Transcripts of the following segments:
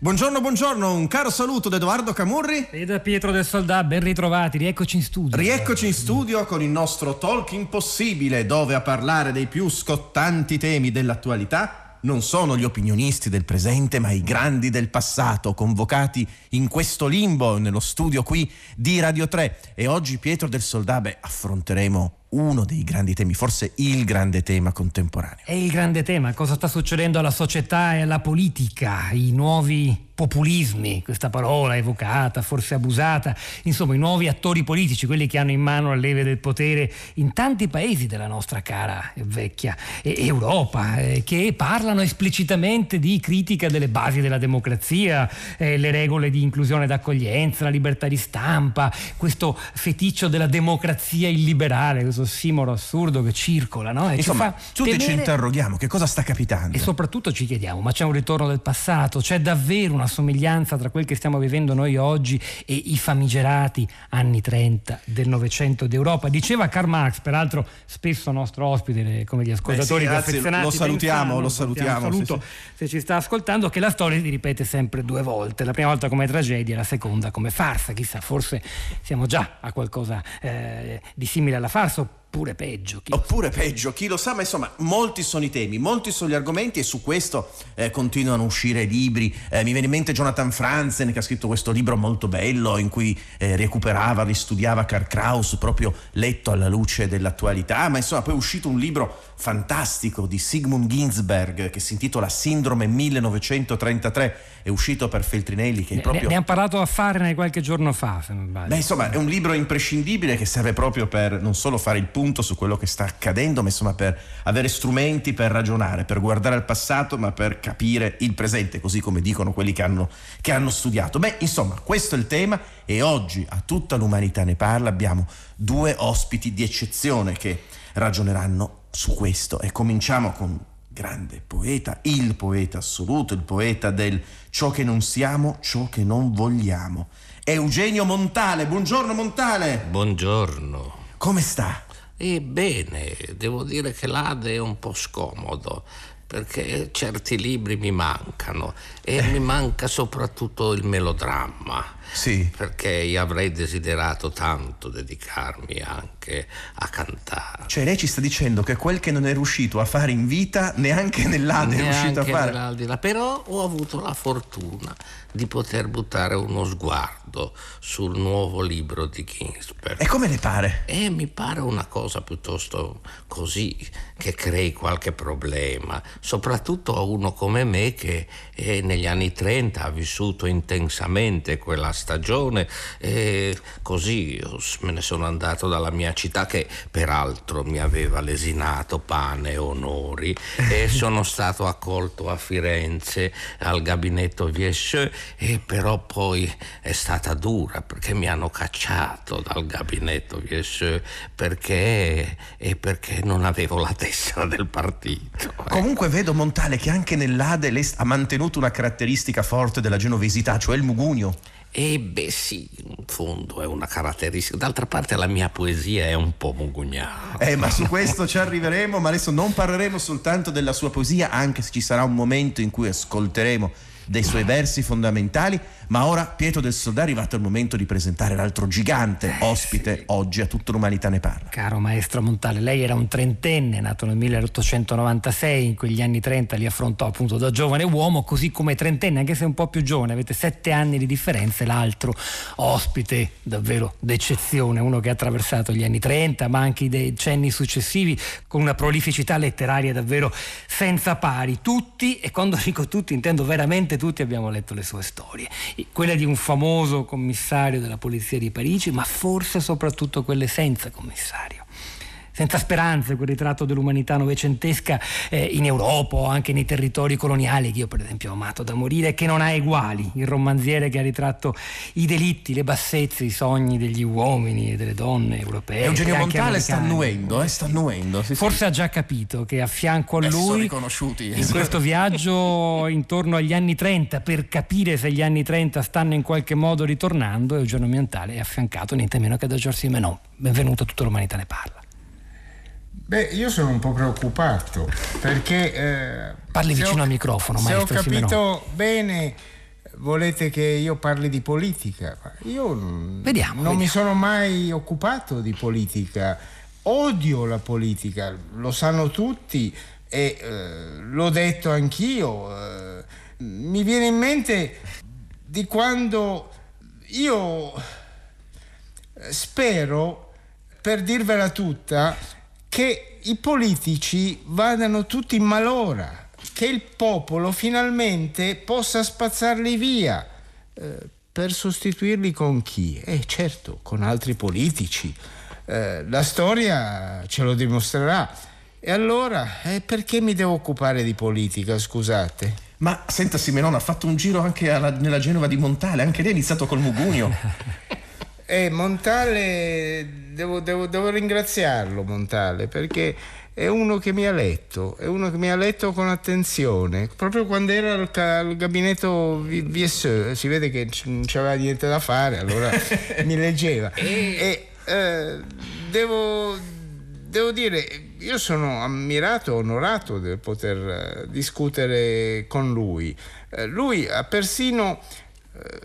Buongiorno, buongiorno, un caro saluto da Edoardo Camurri. E da Pietro del Soldà, ben ritrovati, rieccoci in studio. Rieccoci in studio con il nostro Talk Impossibile, dove a parlare dei più scottanti temi dell'attualità non sono gli opinionisti del presente, ma i grandi del passato, convocati in questo limbo nello studio qui di Radio 3. E oggi Pietro del Soldà, beh, affronteremo uno dei grandi temi, forse il grande tema contemporaneo. È il grande tema, cosa sta succedendo alla società e alla politica, i nuovi populismi, questa parola evocata, forse abusata, insomma i nuovi attori politici, quelli che hanno in mano le leve del potere in tanti paesi della nostra cara e vecchia Europa, eh, che parlano esplicitamente di critica delle basi della democrazia, eh, le regole di inclusione ed accoglienza, la libertà di stampa, questo feticcio della democrazia illiberale, questo simolo assurdo che circola, no? E Insomma, tutti temere... ci interroghiamo che cosa sta capitando. E soprattutto ci chiediamo, ma c'è un ritorno del passato? C'è davvero una somiglianza tra quel che stiamo vivendo noi oggi e i famigerati anni 30 del Novecento d'Europa? Diceva Karl Marx, peraltro spesso nostro ospite, come gli ascoltatori Beh sì, anzi, affezionati. lo salutiamo, pensano, lo salutiamo, Saluto sì, se ci sta ascoltando, che la storia si ripete sempre due volte. La prima volta come tragedia, la seconda come farsa. Chissà, forse siamo già a qualcosa eh, di simile alla farsa oppure peggio. Chi Oppure peggio, chi lo sa, ma insomma, molti sono i temi, molti sono gli argomenti e su questo eh, continuano a uscire libri. Eh, mi viene in mente Jonathan Franzen che ha scritto questo libro molto bello in cui eh, recuperava, ristudiava Karl Kraus, proprio letto alla luce dell'attualità, ma insomma poi è uscito un libro fantastico di Sigmund Ginsberg che si intitola Sindrome 1933, è uscito per Feltrinelli che è ne, proprio... ne hanno parlato a fare qualche giorno fa, se non sbaglio. Beh, insomma, è un libro imprescindibile che serve proprio per non solo fare il punto su quello che sta accadendo, ma insomma per avere strumenti per ragionare, per guardare al passato, ma per capire il presente, così come dicono quelli che hanno, che hanno studiato. Beh, insomma, questo è il tema e oggi a tutta l'umanità ne parla. Abbiamo due ospiti di eccezione che ragioneranno su questo e cominciamo con grande poeta, il poeta assoluto, il poeta del ciò che non siamo, ciò che non vogliamo. Eugenio Montale, buongiorno Montale. Buongiorno. Come sta? Ebbene, devo dire che l'Ade è un po' scomodo perché certi libri mi mancano e mi manca soprattutto il melodramma. Sì. Perché io avrei desiderato tanto dedicarmi anche a cantare. Cioè lei ci sta dicendo che quel che non è riuscito a fare in vita neanche nell'Ade è riuscito a Neanche fare. Però ho avuto la fortuna di poter buttare uno sguardo sul nuovo libro di Ginsberg. E come le pare? E mi pare una cosa piuttosto così che crei qualche problema, soprattutto a uno come me che eh, negli anni 30 ha vissuto intensamente quella stagione e così s- me ne sono andato dalla mia città che peraltro mi aveva lesinato pane e onori e sono stato accolto a Firenze al gabinetto Viesseux e però poi è stata dura perché mi hanno cacciato dal gabinetto Viesseux perché, e perché non avevo la tessera del partito. Comunque vedo Montale che anche nell'Ade ha mantenuto una caratteristica forte della genovesità, cioè il mugugno. E beh sì, in fondo è una caratteristica. D'altra parte la mia poesia è un po' mugugnana. Eh, ma su questo ci arriveremo, ma adesso non parleremo soltanto della sua poesia, anche se ci sarà un momento in cui ascolteremo dei suoi versi fondamentali, ma ora Pietro del Soldà è arrivato il momento di presentare l'altro gigante ospite oggi a tutta l'umanità ne parla. Caro maestro Montale, lei era un trentenne, nato nel 1896, in quegli anni 30 li affrontò appunto da giovane uomo, così come trentenne, anche se un po' più giovane, avete sette anni di differenza, l'altro ospite davvero d'eccezione, uno che ha attraversato gli anni 30, ma anche i decenni successivi, con una prolificità letteraria davvero senza pari. Tutti, e quando dico tutti intendo veramente tutti, abbiamo letto le sue storie quella di un famoso commissario della polizia di Parigi, ma forse soprattutto quelle senza commissario. Senza speranze, quel ritratto dell'umanità novecentesca eh, in Europa o anche nei territori coloniali, che io per esempio ho amato da morire, che non ha eguali, il romanziere che ha ritratto i delitti, le bassezze, i sogni degli uomini e delle donne europee. Eugenio Montale sta annuendo, eh, sta annuendo. sì, sì. Forse ha già capito che a fianco a Eh, lui in questo viaggio intorno agli anni 30 per capire se gli anni 30 stanno in qualche modo ritornando Eugenio Montale è affiancato niente meno che da Giorgio Simenon benvenuto a tutta l'umanità ne parla Beh, io sono un po' preoccupato perché... eh, Parli se vicino ho- al microfono, Se ho maestro capito bene, volete che io parli di politica. Io Vediamo, non mi vediamo. sono mai occupato di politica. Odio la politica, lo sanno tutti e eh, l'ho detto anch'io. eh, mi viene in mente di quando io eh, spero, per dirvela tutta, che i politici vadano tutti in malora, che il popolo finalmente possa spazzarli via. eh, per sostituirli con chi? Eh certo, con altri politici. Eh, la storia ce lo dimostrerà. E allora, eh, perché mi devo occupare di politica, scusate? Ma senta Simenon ha fatto un giro anche alla- nella Genova di Montale, anche lei ha iniziato col Mugunio. Eh, Montale, devo, devo- devo ringraziarlo Montale perché è uno che mi ha letto, è uno che mi ha letto con attenzione, proprio quando era al, ca- al gabinetto VSE, si vede che non c'aveva niente da fare, allora mi leggeva. E eh, devo, devo dire, io sono ammirato, onorato di poter eh, discutere con lui. Eh, lui ha persino eh,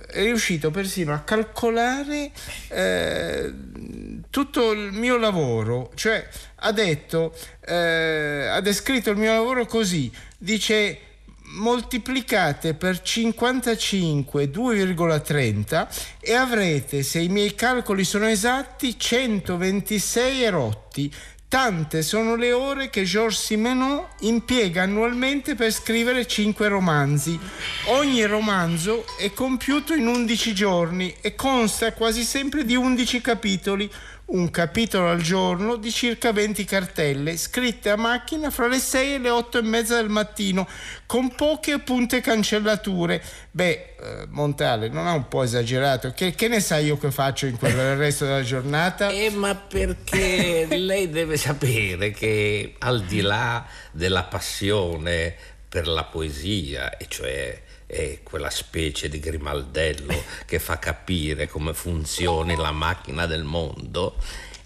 è riuscito persino a calcolare eh, tutto il mio lavoro, cioè ha detto, eh, ha descritto il mio lavoro così, dice moltiplicate per 55 2,30 e avrete, se i miei calcoli sono esatti, 126 erotti. Tante sono le ore che Georges Simenon impiega annualmente per scrivere 5 romanzi. Ogni romanzo è compiuto in 11 giorni e consta quasi sempre di 11 capitoli, un capitolo al giorno di circa 20 cartelle, scritte a macchina fra le 6 e le 8 e mezza del mattino, con poche punte cancellature. Beh, eh, Montale, non ha un po' esagerato? Che, che ne sai io che faccio in quel il resto della giornata? Eh, ma perché lei deve sapere che al di là della passione per la poesia, e cioè è quella specie di grimaldello che fa capire come funzioni la macchina del mondo,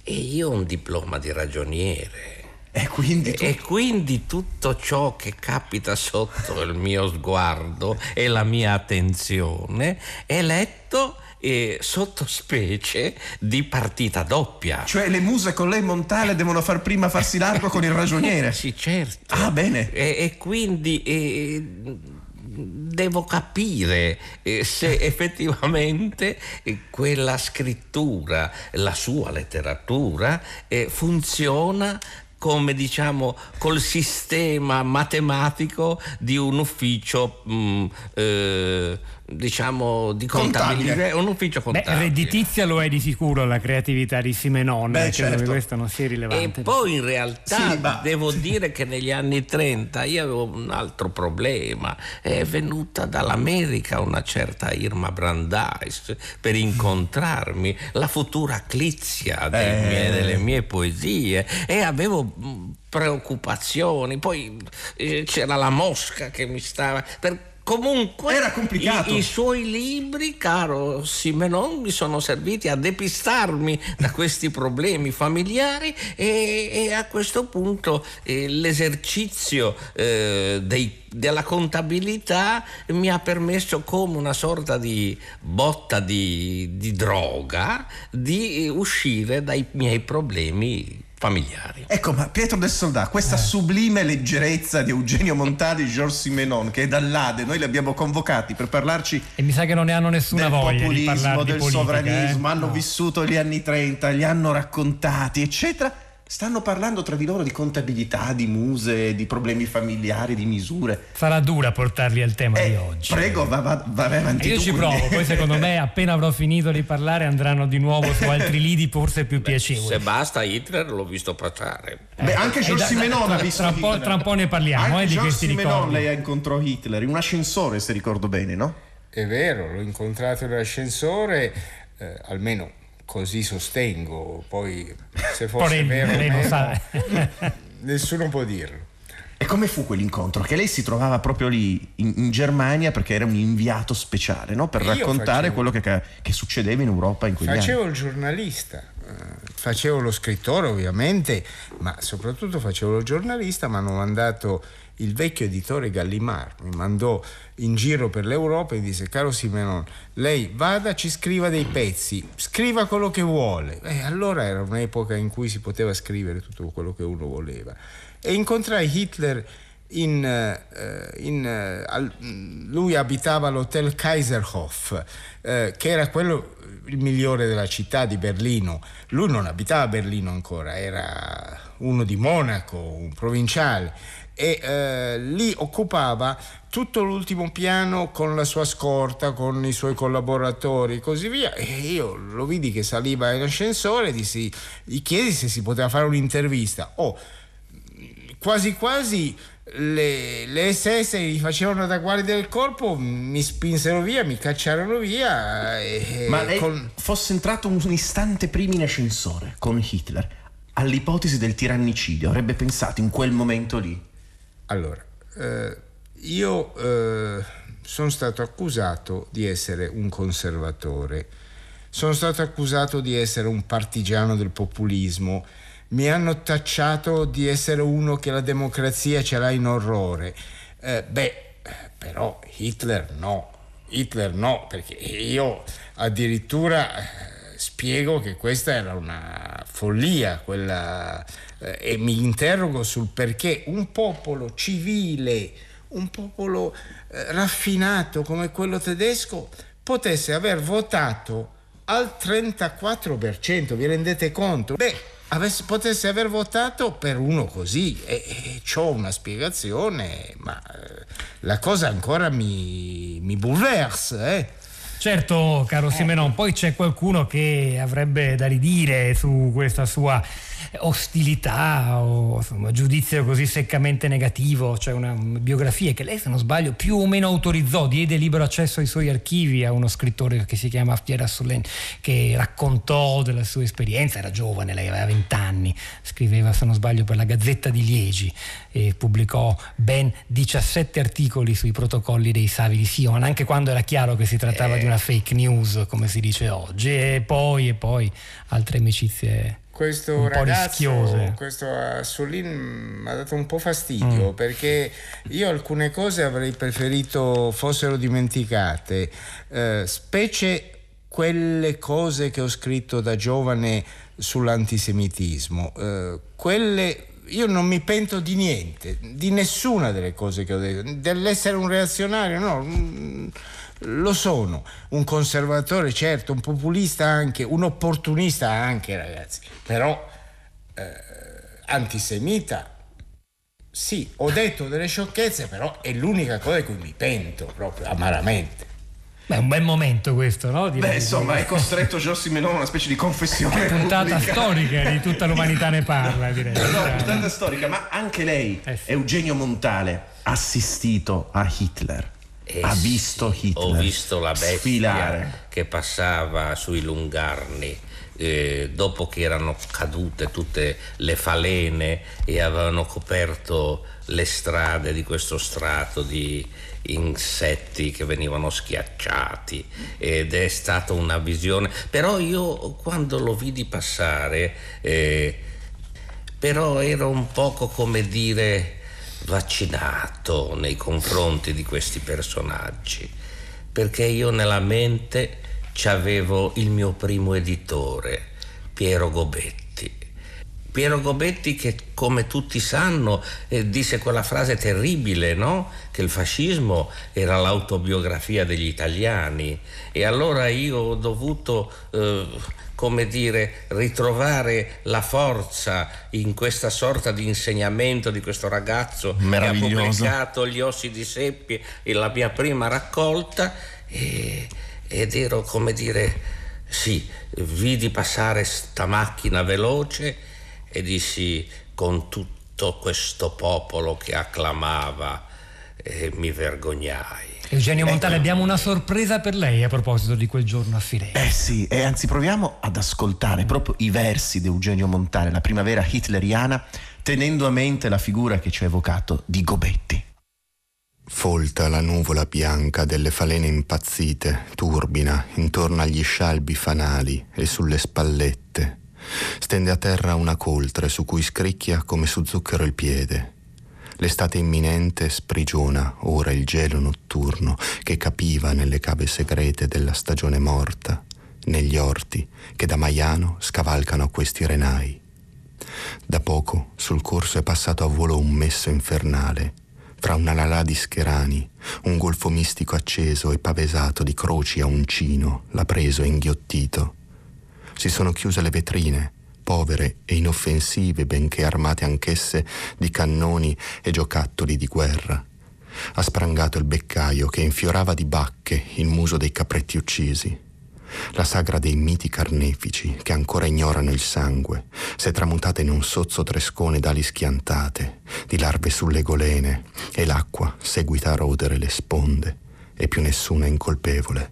e io ho un diploma di ragioniere. E quindi tu- E quindi tutto ciò che capita sotto il mio sguardo e la mia attenzione è letto eh, sottospecie di partita doppia. Cioè le muse con lei Montale devono far prima farsi largo con il ragioniere. Sì, certo. Ah, bene. E, e quindi eh, devo capire eh, se effettivamente eh, quella scrittura, la sua letteratura, eh, funziona come diciamo col sistema matematico di un ufficio mm, eh, diciamo di Contabile. contabilità un ufficio Beh, contabile redditizia lo è di sicuro la creatività di Simenon Beh, eh, certo. che questo non sia E rilevante poi in realtà Sì, ma- devo dire che negli anni 30 io avevo un altro problema. È venuta dall'America una certa Irma Brandeis per incontrarmi, la futura Clizia dei Eh. miei- delle mie poesie e avevo mh, preoccupazioni. Poi eh, c'era la mosca che mi stava... Per, Comunque Era complicato. i- i suoi libri, caro Simenon, mi sono serviti a depistarmi da questi problemi familiari e, e a questo punto eh, l'esercizio eh, dei- della contabilità mi ha permesso come una sorta di botta di, di droga di eh, uscire dai miei problemi familiari. Ecco, ma Pietro del Soldà, questa sublime leggerezza di Eugenio Montale e Georges Simenon, che è dall'Ade, noi li abbiamo convocati per parlarci e mi sa che non ne hanno nessuna del voglia di populismo, di del politica sovranismo, eh? hanno No. vissuto gli anni 30, li hanno raccontati, eccetera. Stanno parlando tra di loro di contabilità, di muse, di problemi familiari, di misure. Sarà dura portarli al tema Eh, di oggi. Prego, va, va, va avanti. Io tu, ci quindi. provo, poi secondo me appena avrò finito di parlare andranno di nuovo su altri lidi forse più piacevoli. Se basta Hitler l'ho visto passare. Beh, anche Eh, Georges da- Simenon ha tra- visto tra un po'- Hitler. tra un po' ne parliamo, Anche eh, di questi Simenon ricordi. lei incontrò Hitler in un ascensore, se ricordo bene, no? È vero, l'ho incontrato nell'ascensore, eh, almeno così sostengo, poi se fosse Poi vero lei meno, sa. nessuno può dirlo. E come fu quell'incontro? Che lei si trovava proprio lì in, in Germania perché era un inviato speciale, no? Per Io raccontare facevo- quello che, che succedeva in Europa in quegli Facevo anni. il giornalista, eh, facevo lo scrittore ovviamente, ma soprattutto facevo lo giornalista, mi hanno mandato il vecchio editore Gallimard, mi mandò in giro per l'Europa e disse caro Simenon, lei vada, ci scriva dei pezzi, scriva quello che vuole. E allora era un'epoca in cui si poteva scrivere tutto quello che uno voleva. E incontrai Hitler in, eh, in, eh, lui abitava all'hotel Kaiserhof, eh, che era quello il migliore della città di Berlino. Lui non abitava a Berlino ancora, era uno di Monaco, un provinciale. E eh, lì occupava tutto l'ultimo piano con la sua scorta, con i suoi collaboratori e così via. E io lo vidi che saliva in ascensore, dissi, gli chiesi se si poteva fare un'intervista. Oh, quasi quasi le, le SS gli facevano da guardia del corpo, mi spinsero via, mi cacciarono via. E, Ma lei con- fosse entrato un istante prima in ascensore con Hitler all'ipotesi del tirannicidio, avrebbe pensato in quel momento lì. Allora, eh, io eh, sono stato accusato di essere un conservatore, sono stato accusato di essere un partigiano del populismo, mi hanno tacciato di essere uno che la democrazia ce l'ha in orrore. Eh, beh, però Hitler no, Hitler no, perché io addirittura eh, spiego che questa era una follia, quella, eh, e mi interrogo sul perché un popolo civile, un popolo eh, raffinato come quello tedesco potesse aver votato al 34%, vi rendete conto? Beh, avesse- potesse aver votato per uno così e, e ho una spiegazione, ma eh, la cosa ancora mi, mi bouleverse, eh. Certo, caro Simenon, poi c'è qualcuno che avrebbe da ridire su questa sua ostilità o insomma, giudizio così seccamente negativo. C'è una biografia che lei, se non sbaglio, più o meno autorizzò, diede libero accesso ai suoi archivi a uno scrittore che si chiama Pierre Assolin, che raccontò della sua esperienza. Era giovane, lei aveva 20 anni, scriveva, se non sbaglio, per la Gazzetta di Liegi e pubblicò ben 17 articoli sui protocolli dei Savi di Sion, anche quando era chiaro che si trattava di una fake news, come si dice oggi, e poi, e poi altre amicizie Questo un ragazzo, questo Assolin mi ha dato un po' fastidio perché io alcune cose avrei preferito fossero dimenticate, eh, specie quelle cose che ho scritto da giovane sull'antisemitismo. eh, quelle io non mi pento di niente, di nessuna delle cose che ho detto, dell'essere un reazionario, no. Lo sono, un conservatore certo, un populista anche, un opportunista anche ragazzi, però eh, antisemita sì, ho detto delle sciocchezze, però è l'unica cosa di cui mi pento proprio amaramente. Beh, è un bel momento questo, no? Direi Beh, insomma, è costretto Georges Simenon a una specie di confessione puntata pubblica. storica di tutta l'umanità ne parla, direi. No, puntata storica, ma anche lei, Eh sì. Eugenio Montale, ha assistito a Hitler. Eh ha sì, visto Hitler Ho visto la bestia sfilare. che passava sui lungarni. eh, dopo che erano cadute tutte le falene e avevano coperto le strade di questo strato di insetti che venivano schiacciati ed è stata una visione però io quando lo vidi passare eh, però ero un poco come dire vaccinato nei confronti di questi personaggi, perché io nella mente c'avevo il mio primo editore, Piero Gobetti. Piero Gobetti che come tutti sanno eh, disse quella frase terribile, no? Che il fascismo era l'autobiografia degli italiani. E allora io ho dovuto eh, come dire, ritrovare la forza in questa sorta di insegnamento di questo ragazzo che ha pubblicato Gli ossi di seppie e la mia prima raccolta. E, ed ero come dire, sì, vidi passare sta macchina veloce e dissi con tutto questo popolo che acclamava e mi vergognai. Eugenio Montale, ecco. abbiamo una sorpresa per lei a proposito di quel giorno a Firenze. Eh sì, e anzi proviamo ad ascoltare proprio i versi di Eugenio Montale, la primavera hitleriana, tenendo a mente la figura che ci ha evocato di Gobetti. Folta la nuvola bianca delle falene impazzite, turbina intorno agli scialbi fanali e sulle spallette. Stende a terra una coltre su cui scricchia come su zucchero il piede L'estate imminente sprigiona ora il gelo notturno che capiva nelle cave segrete della stagione morta, negli orti che da Maiano scavalcano questi renai. Da poco sul corso è passato a volo un messo infernale, fra una lalà di scherani, un golfo mistico acceso e pavesato di croci a uncino l'ha preso e inghiottito. Si sono chiuse le vetrine, povere e inoffensive, benché armate anch'esse di cannoni e giocattoli di guerra. Ha sprangato il beccaio che infiorava di bacche il muso dei capretti uccisi. La sagra dei miti carnefici che ancora ignorano il sangue si è tramutata in un sozzo trescone d'ali schiantate, di larve sulle golene e l'acqua seguita a rodere le sponde e più nessuna incolpevole.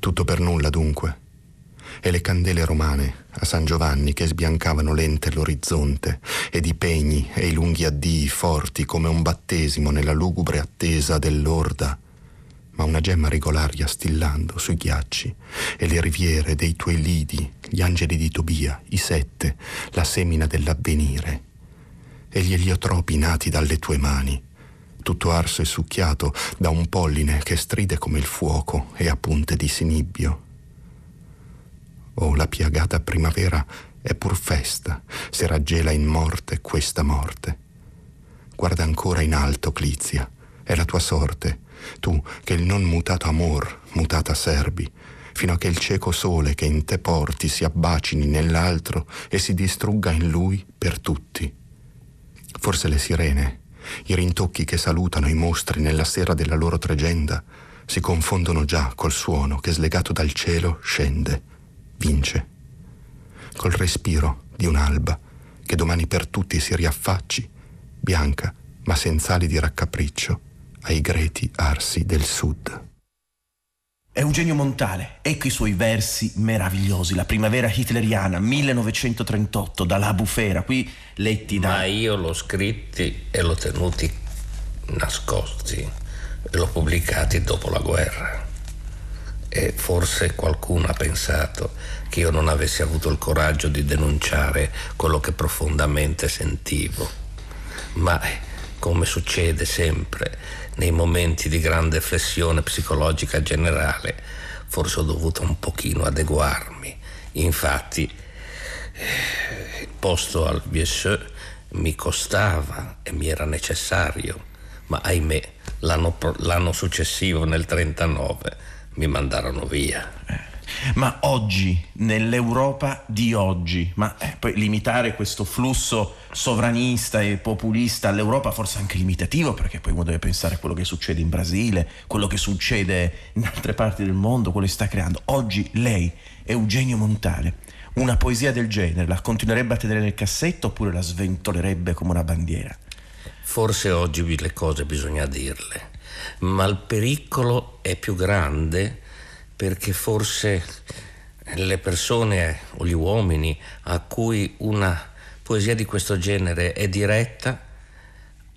Tutto per nulla dunque e le candele romane a San Giovanni che sbiancavano lente l'orizzonte ed i pegni e i lunghi addii forti come un battesimo nella lugubre attesa dell'orda. Ma una gemma regolaria stillando sui ghiacci e le riviere dei tuoi lidi, gli angeli di Tobia, i sette, la semina dell'avvenire. E gli eliotropi nati dalle tue mani, tutto arso e succhiato da un polline che stride come il fuoco e a punte di sinibbio Oh, la piagata primavera è pur festa, se raggela in morte questa morte. Guarda ancora in alto, Clizia, è la tua sorte, tu che il non mutato amor, mutata serbi, fino a che il cieco sole che in te porti si abbacini nell'altro e si distrugga in lui per tutti. Forse le sirene, i rintocchi che salutano i mostri nella sera della loro tregenda, si confondono già col suono che slegato dal cielo scende vince. Col respiro di un'alba che domani per tutti si riaffacci, bianca ma senza ali di raccapriccio, ai greti arsi del sud. Eugenio Montale, ecco i suoi versi meravigliosi, la primavera hitleriana 1938 dalla bufera, qui letti da... Ma io l'ho scritti e l'ho tenuti nascosti. E l'ho pubblicati dopo la guerra e forse qualcuno ha pensato che io non avessi avuto il coraggio di denunciare quello che profondamente sentivo. Ma come succede sempre nei momenti di grande flessione psicologica generale, forse ho dovuto un pochino adeguarmi. Infatti, il posto al VSE mi costava e mi era necessario, ma ahimè l'anno, l'anno successivo, nel 1939, mi mandarono via. Eh. Ma oggi, nell'Europa di oggi, ma eh, poi limitare questo flusso sovranista e populista all'Europa forse anche limitativo, perché poi uno deve pensare a quello che succede in Brasile, quello che succede in altre parti del mondo, quello che sta creando. Oggi lei, Eugenio Montale, una poesia del genere la continuerebbe a tenere nel cassetto oppure la sventolerebbe come una bandiera? Forse oggi le cose bisogna dirle ma il pericolo è più grande perché forse le persone o gli uomini a cui una poesia di questo genere è diretta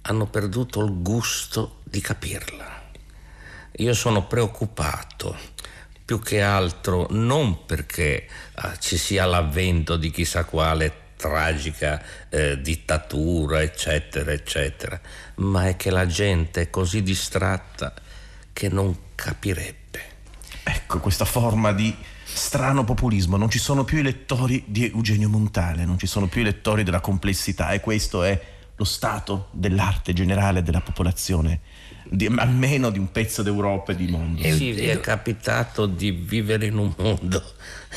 hanno perduto il gusto di capirla. Io sono preoccupato più che altro non perché ah, ci sia l'avvento di chissà quale tragica eh, dittatura, eccetera, eccetera, ma è che la gente è così distratta che non capirebbe. Ecco, questa forma di strano populismo, non ci sono più i lettori di Eugenio Montale, non ci sono più i lettori della complessità e questo è lo stato dell'arte generale della popolazione, di, almeno di un pezzo d'Europa e di mondo. Sì, vi è capitato di vivere in un mondo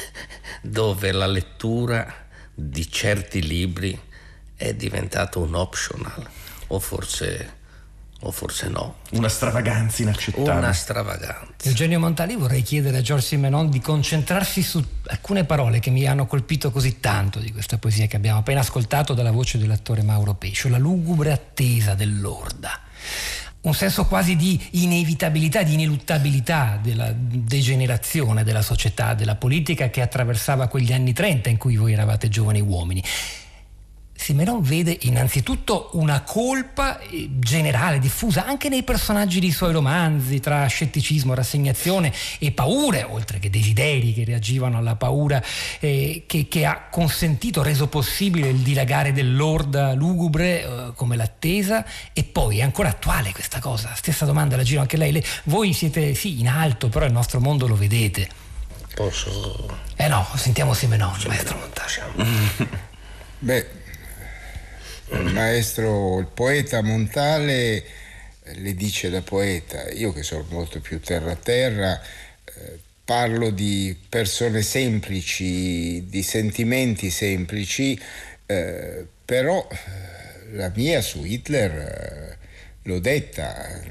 dove la lettura di certi libri è diventato un optional o forse o forse no. Una stravaganza inaccettabile. Una stravaganza. Eugenio Montali vorrei chiedere a George Simenon di concentrarsi su alcune parole che mi hanno colpito così tanto di questa poesia che abbiamo appena ascoltato dalla voce dell'attore Mauro Pescio, la lugubre attesa dell'orda. Un senso quasi di inevitabilità, di ineluttabilità della degenerazione della società, della politica che attraversava quegli anni 30 in cui voi eravate giovani uomini. Simenon vede innanzitutto una colpa eh, generale, diffusa anche nei personaggi dei suoi romanzi, tra scetticismo, rassegnazione e paure, oltre che desideri che reagivano alla paura, eh, che, che, ha consentito, reso possibile il dilagare dell'orda lugubre eh, come l'attesa. E poi è ancora attuale questa cosa, stessa domanda la giro anche lei. lei voi siete sì in alto, però il nostro mondo lo vedete. Posso... Eh no, sentiamo Simenon, maestro Montaggio. Beh, il maestro, il poeta Montale le dice da poeta, io che sono molto più terra a terra, eh, parlo di persone semplici, di sentimenti semplici, eh, però eh, la mia su Hitler eh, l'ho detta,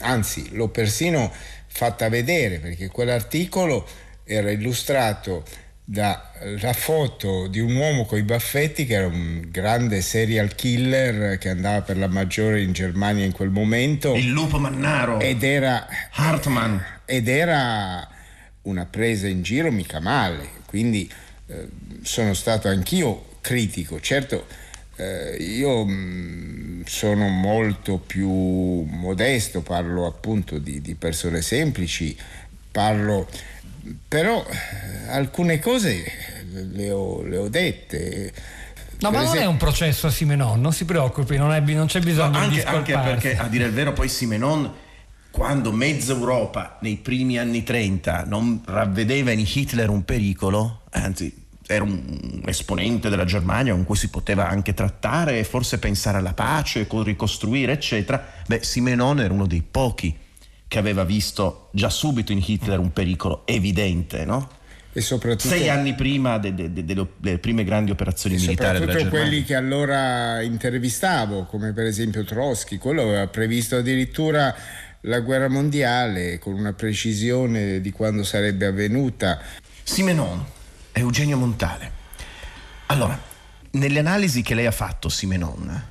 anzi l'ho persino fatta vedere perché quell'articolo era illustrato dalla foto di un uomo con i baffetti che era un grande serial killer che andava per la maggiore in Germania in quel momento. Il lupo mannaro. Ed era Hartmann. Ed era una presa in giro mica male, quindi eh, sono stato anch'io critico. Certo, eh, io mh, mm, sono molto più modesto, parlo appunto di, di persone semplici, parlo però eh, alcune cose le ho, le ho dette. No, ma non è un processo a Simenon, non si preoccupi, non, è, non c'è bisogno no, anche, di Anche perché, a dire il vero, poi Simenon, quando mezza Europa nei primi anni 30 non ravvedeva in Hitler un pericolo, anzi era un esponente della Germania con cui si poteva anche trattare e forse pensare alla pace, ricostruire, eccetera, beh, Simenon era uno dei pochi che aveva visto già subito in Hitler un pericolo evidente, no? E soprattutto, Sei anni prima de, de, de, delle prime grandi operazioni militari. Soprattutto quelli che allora intervistavo, come per esempio Trotsky, quello aveva previsto addirittura la guerra mondiale con una precisione di quando sarebbe avvenuta. Simenon, Eugenio Montale. Allora, nelle analisi che lei ha fatto, Simenon,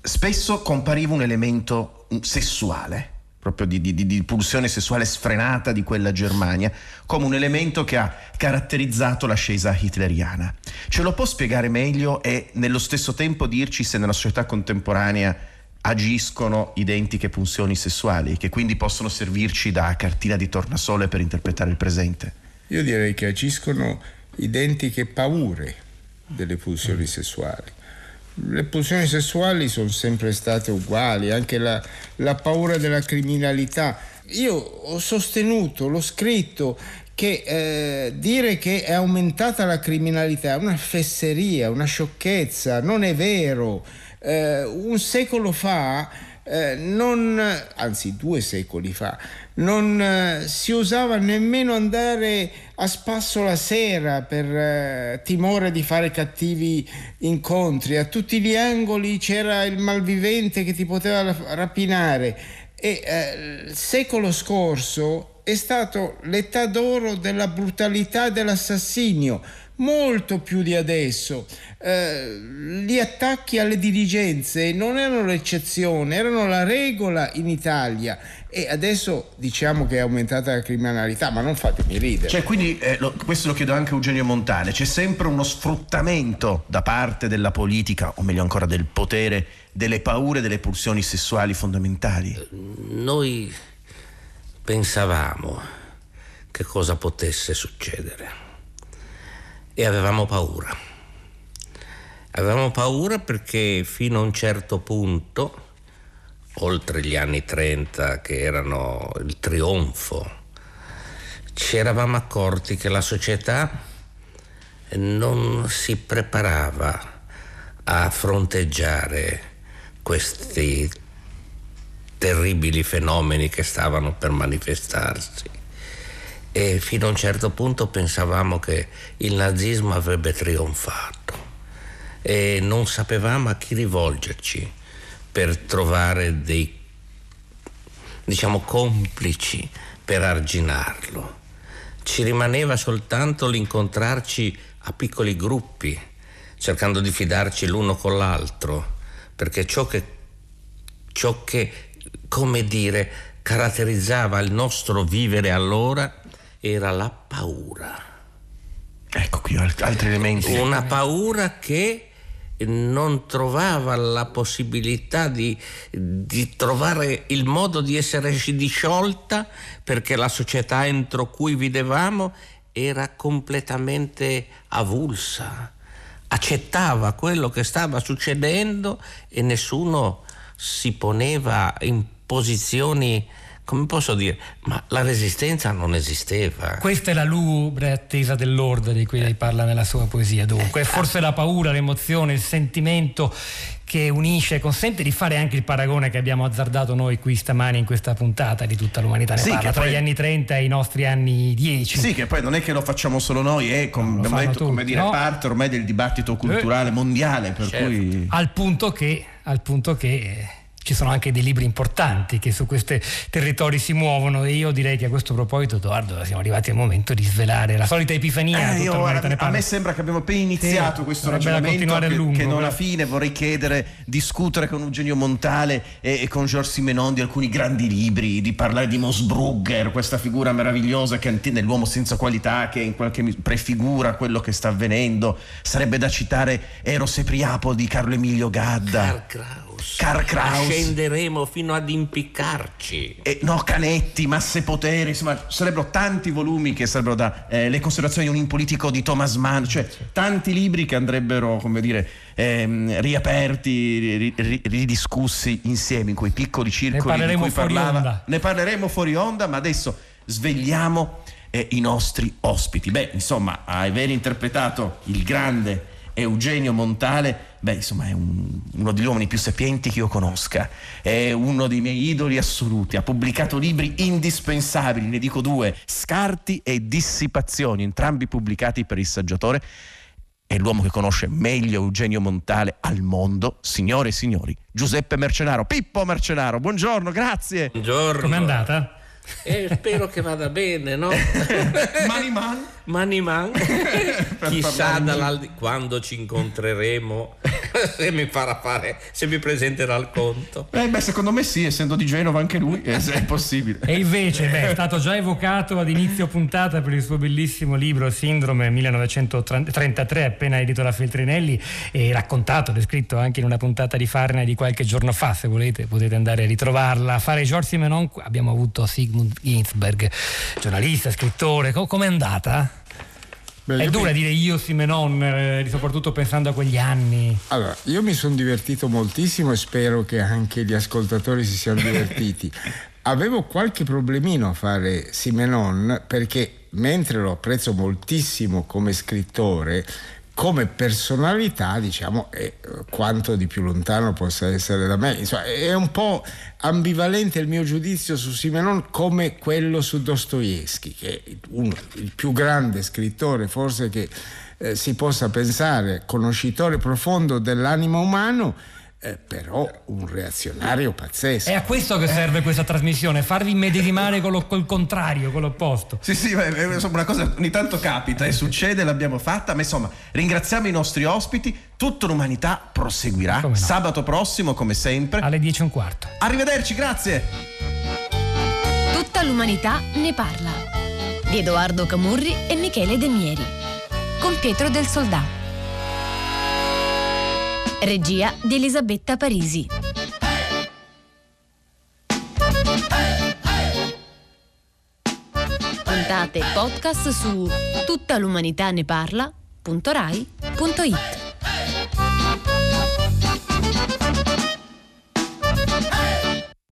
spesso compariva un elemento sessuale proprio di, di, di, pulsione sessuale sfrenata di quella Germania, come un elemento che ha caratterizzato l'ascesa hitleriana. Ce lo può spiegare meglio e nello stesso tempo dirci se nella società contemporanea agiscono identiche pulsioni sessuali, che quindi possono servirci da cartina di tornasole per interpretare il presente? Io direi che agiscono identiche paure delle pulsioni sessuali le pulsioni sessuali sono sempre state uguali, anche la, la paura della criminalità. Io ho sostenuto, l'ho scritto, che eh, dire che è aumentata la criminalità è una fesseria, una sciocchezza, non è vero. Eh, un secolo fa, eh, non, anzi due secoli fa, non eh, si usava nemmeno andare a spasso la sera per eh, timore di fare cattivi incontri. A tutti gli angoli c'era il malvivente che ti poteva rapinare. E eh, il secolo scorso è stato l'età d'oro della brutalità dell'assassinio molto più di adesso. Eh, gli attacchi alle dirigenze non erano l'eccezione, erano la regola in Italia e adesso diciamo che è aumentata la criminalità, ma non fatemi ridere. Cioè, quindi, eh, lo, questo lo chiedo anche a Eugenio Montale, c'è sempre uno sfruttamento da parte della politica, o meglio ancora del potere, delle paure, delle pulsioni sessuali fondamentali? Noi pensavamo che cosa potesse succedere e avevamo paura. Avevamo paura perché fino a un certo punto, oltre gli anni 30 che erano il trionfo ci eravamo accorti che la società non si preparava a fronteggiare questi terribili fenomeni che stavano per manifestarsi. E fino a un certo punto pensavamo che il nazismo avrebbe trionfato e non sapevamo a chi rivolgerci per trovare dei diciamo complici per arginarlo. Ci rimaneva soltanto l'incontrarci a piccoli gruppi, cercando di fidarci l'uno con l'altro, perché ciò che, ciò che come dire, caratterizzava il nostro vivere allora era la paura. Ecco qui altri elementi. Una paura che non trovava la possibilità di, di, trovare il modo di essere disciolta perché la società entro cui vivevamo era completamente avulsa, accettava quello che stava succedendo e nessuno si poneva in posizioni come posso dire, ma la resistenza non esisteva. Questa è la lugubre attesa dell'Ord di cui lei parla nella sua poesia, dunque. È forse la paura, l'emozione, il sentimento che unisce, consente di fare anche il paragone che abbiamo azzardato noi qui stamani in questa puntata di tutta l'umanità. Ne sì, parla, tra poi... gli anni 30 e i nostri anni 10. Sì, che poi non è che lo facciamo solo noi, è com- detto, come dire, no? parte ormai del dibattito culturale eh, mondiale. Per certo. cui... Al punto che, al punto che ci sono anche dei libri importanti che su questi territori si muovono e io direi che a questo proposito Edoardo siamo arrivati al momento di svelare la solita epifania eh, io, a, a me sembra che abbiamo appena iniziato sì, questo ragionamento che, lungo, che, non alla fine. Vorrei chiedere discutere con Eugenio Montale e, e, con Georges Simenon di alcuni grandi libri di parlare di Mosbrugger questa figura meravigliosa che nell'uomo senza qualità che in qualche misura prefigura quello che sta avvenendo. Sarebbe da citare Eros e Priapo di Carlo Emilio Gadda. Carl Kraus. Scenderemo fino ad impiccarci. E, no, Canetti, Masse Poteri, insomma, sarebbero tanti volumi che sarebbero da eh, Le considerazioni di un politico di Thomas Mann, cioè tanti libri che andrebbero, come dire, ehm, riaperti, ridiscussi insieme in quei piccoli circoli di cui parlava. Onda. Ne parleremo fuori onda, ma adesso svegliamo eh, i nostri ospiti. Beh, insomma, aver interpretato il grande Eugenio Montale, beh, insomma, è un, uno degli uomini più sapienti che io conosca, è uno dei miei idoli assoluti, ha pubblicato libri indispensabili, ne dico due, Scarti e Dissipazioni, entrambi pubblicati per il saggiatore. È l'uomo che conosce meglio Eugenio Montale al mondo, signore e signori, Giuseppe Mercenaro. Pippo Mercenaro, buongiorno, grazie. Buongiorno. Com'è andata? E spero che vada bene, no? Mani man. Mani man. Chissà quando ci incontreremo se mi farà fare, se mi presenterà il conto. Eh beh, secondo me sì, essendo di Genova anche lui, è, è possibile. E invece, beh, è stato già evocato ad inizio puntata per il suo bellissimo libro Sindrome 1933, appena edito da Feltrinelli, e raccontato, descritto anche in una puntata di Farna di qualche giorno fa, se volete potete andare a ritrovarla. A fare George Simenon abbiamo avuto Sigmund Sigmund Ginsberg, giornalista, scrittore, com'è andata? Beh, è dura mi... dire io Simenon, eh, soprattutto pensando a quegli anni. Allora, io mi sono divertito moltissimo e spero che anche gli ascoltatori si siano divertiti. Avevo qualche problemino a fare Simenon perché mentre lo apprezzo moltissimo come scrittore, come personalità, diciamo, è quanto di più lontano possa essere da me. Insomma, è un po' ambivalente il mio giudizio su Simenon come quello su Dostoevsky, che è uno, il più grande scrittore forse che eh, si possa pensare, conoscitore profondo dell'animo umano eh, però un reazionario pazzesco. È a questo che serve eh. questa trasmissione, farvi medesimare col, col contrario, con l'opposto. Sì, sì, insomma, una cosa ogni tanto capita e eh, succede, l'abbiamo fatta, ma insomma, ringraziamo i nostri ospiti, tutta l'umanità proseguirà no? sabato prossimo, come sempre, alle 10 e un quarto. Arrivederci, grazie. Tutta l'umanità ne parla. Di Edoardo Camurri e Michele Demieri. Con Pietro del Soldato. Regia di Elisabetta Parisi. Puntate podcast su tutta l'umanità ne parla.rai.it